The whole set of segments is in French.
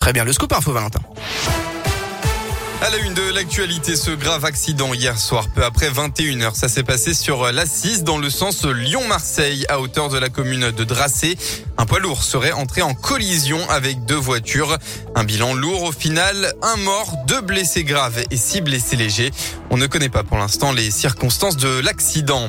Très bien, le scoop info Valentin. À la une de l'actualité, ce grave accident hier soir, peu après 21h. Ça s'est passé sur l'A6 dans le sens Lyon-Marseille, à hauteur de la commune de Dracé. Un poids lourd serait entré en collision avec deux voitures. Un bilan lourd au final, un mort, deux blessés graves et six blessés légers. On ne connaît pas pour l'instant les circonstances de l'accident.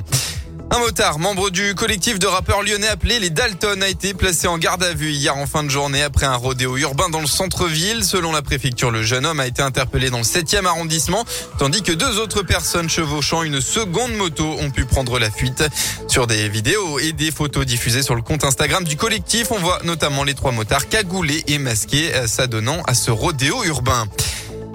Un motard, membre du collectif de rappeurs lyonnais appelé les Dalton, a été placé en garde à vue hier en fin de journée après un rodéo urbain dans le centre-ville. Selon la préfecture, le jeune homme a été interpellé dans le 7e arrondissement, tandis que deux autres personnes chevauchant une seconde moto ont pu prendre la fuite. Sur des vidéos et des photos diffusées sur le compte Instagram du collectif, on voit notamment les trois motards cagoulés et masqués s'adonnant à ce rodéo urbain.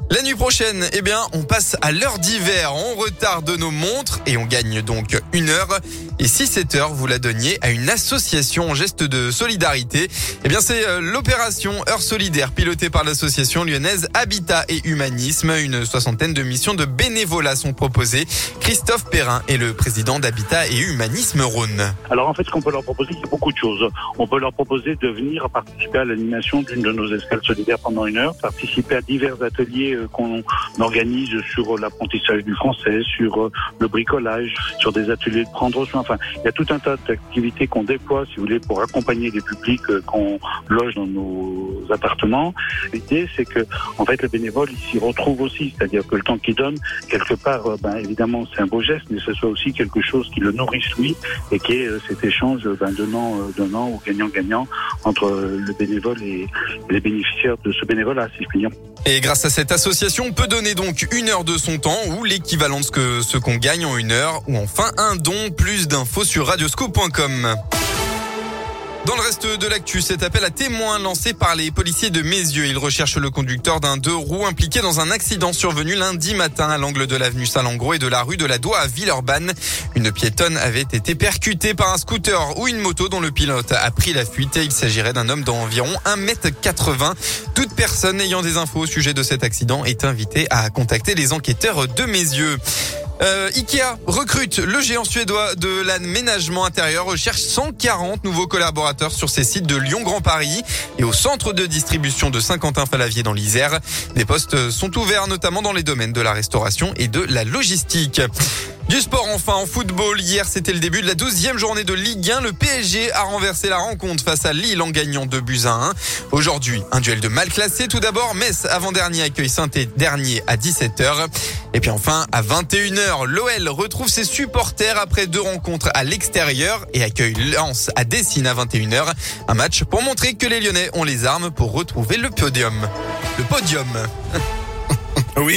La nuit prochaine, eh bien, on passe à l'heure d'hiver. On retarde nos montres et on gagne donc une heure. Et si cette heure, vous la donniez à une association en geste de solidarité, eh bien, c'est euh, l'opération Heure solidaire pilotée par l'association lyonnaise Habitat et Humanisme. Une soixantaine de missions de bénévolat sont proposées. Christophe Perrin est le président d'Habitat et Humanisme Rhône. Alors, en fait, ce qu'on peut leur proposer, c'est beaucoup de choses. On peut leur proposer de venir participer à l'animation d'une de nos escales solidaires pendant une heure, participer à divers ateliers qu'on organise sur l'apprentissage du français, sur euh, le bricolage, sur des ateliers de prendre soin. Enfin, il y a tout un tas d'activités qu'on déploie, si vous voulez, pour accompagner les publics euh, qu'on loge dans nos appartements. L'idée, c'est que, en fait, le bénévole, il s'y retrouve aussi. C'est-à-dire que le temps qu'il donne, quelque part, ben, évidemment, c'est un beau geste, mais ce soit aussi quelque chose qui le nourrisse lui et qui est cet échange ben, donnant, donnant ou gagnant-gagnant entre le bénévole et les bénéficiaires de ce bénévolat, si je puis dire. Et grâce à cette association, on peut donner donc une heure de son temps ou l'équivalent de ce qu'on gagne en une heure ou enfin un don. Plus d'infos sur radioscope.com. Dans le reste de l'actu, cet appel à témoins lancé par les policiers de Mézieux. Ils recherchent le conducteur d'un deux roues impliqué dans un accident survenu lundi matin à l'angle de l'avenue Salengro et de la rue de la Doua à Villeurbanne. Une piétonne avait été percutée par un scooter ou une moto dont le pilote a pris la fuite. Il s'agirait d'un homme d'environ 1m80. Toute personne ayant des infos au sujet de cet accident est invitée à contacter les enquêteurs de Mézieux. Euh, Ikea recrute le géant suédois de l'aménagement intérieur, recherche 140 nouveaux collaborateurs sur ses sites de Lyon Grand Paris et au centre de distribution de Saint-Quentin-Falavier dans l'Isère. Des postes sont ouverts notamment dans les domaines de la restauration et de la logistique. Du sport enfin en football. Hier, c'était le début de la douzième journée de Ligue 1. Le PSG a renversé la rencontre face à Lille en gagnant 2 buts à 1. Aujourd'hui, un duel de mal classé. Tout d'abord, Metz avant-dernier accueille saint dernier à 17h. Et puis enfin, à 21h, l'OL retrouve ses supporters après deux rencontres à l'extérieur et accueille Lens à Dessine à 21h. Un match pour montrer que les Lyonnais ont les armes pour retrouver le podium. Le podium. Oui.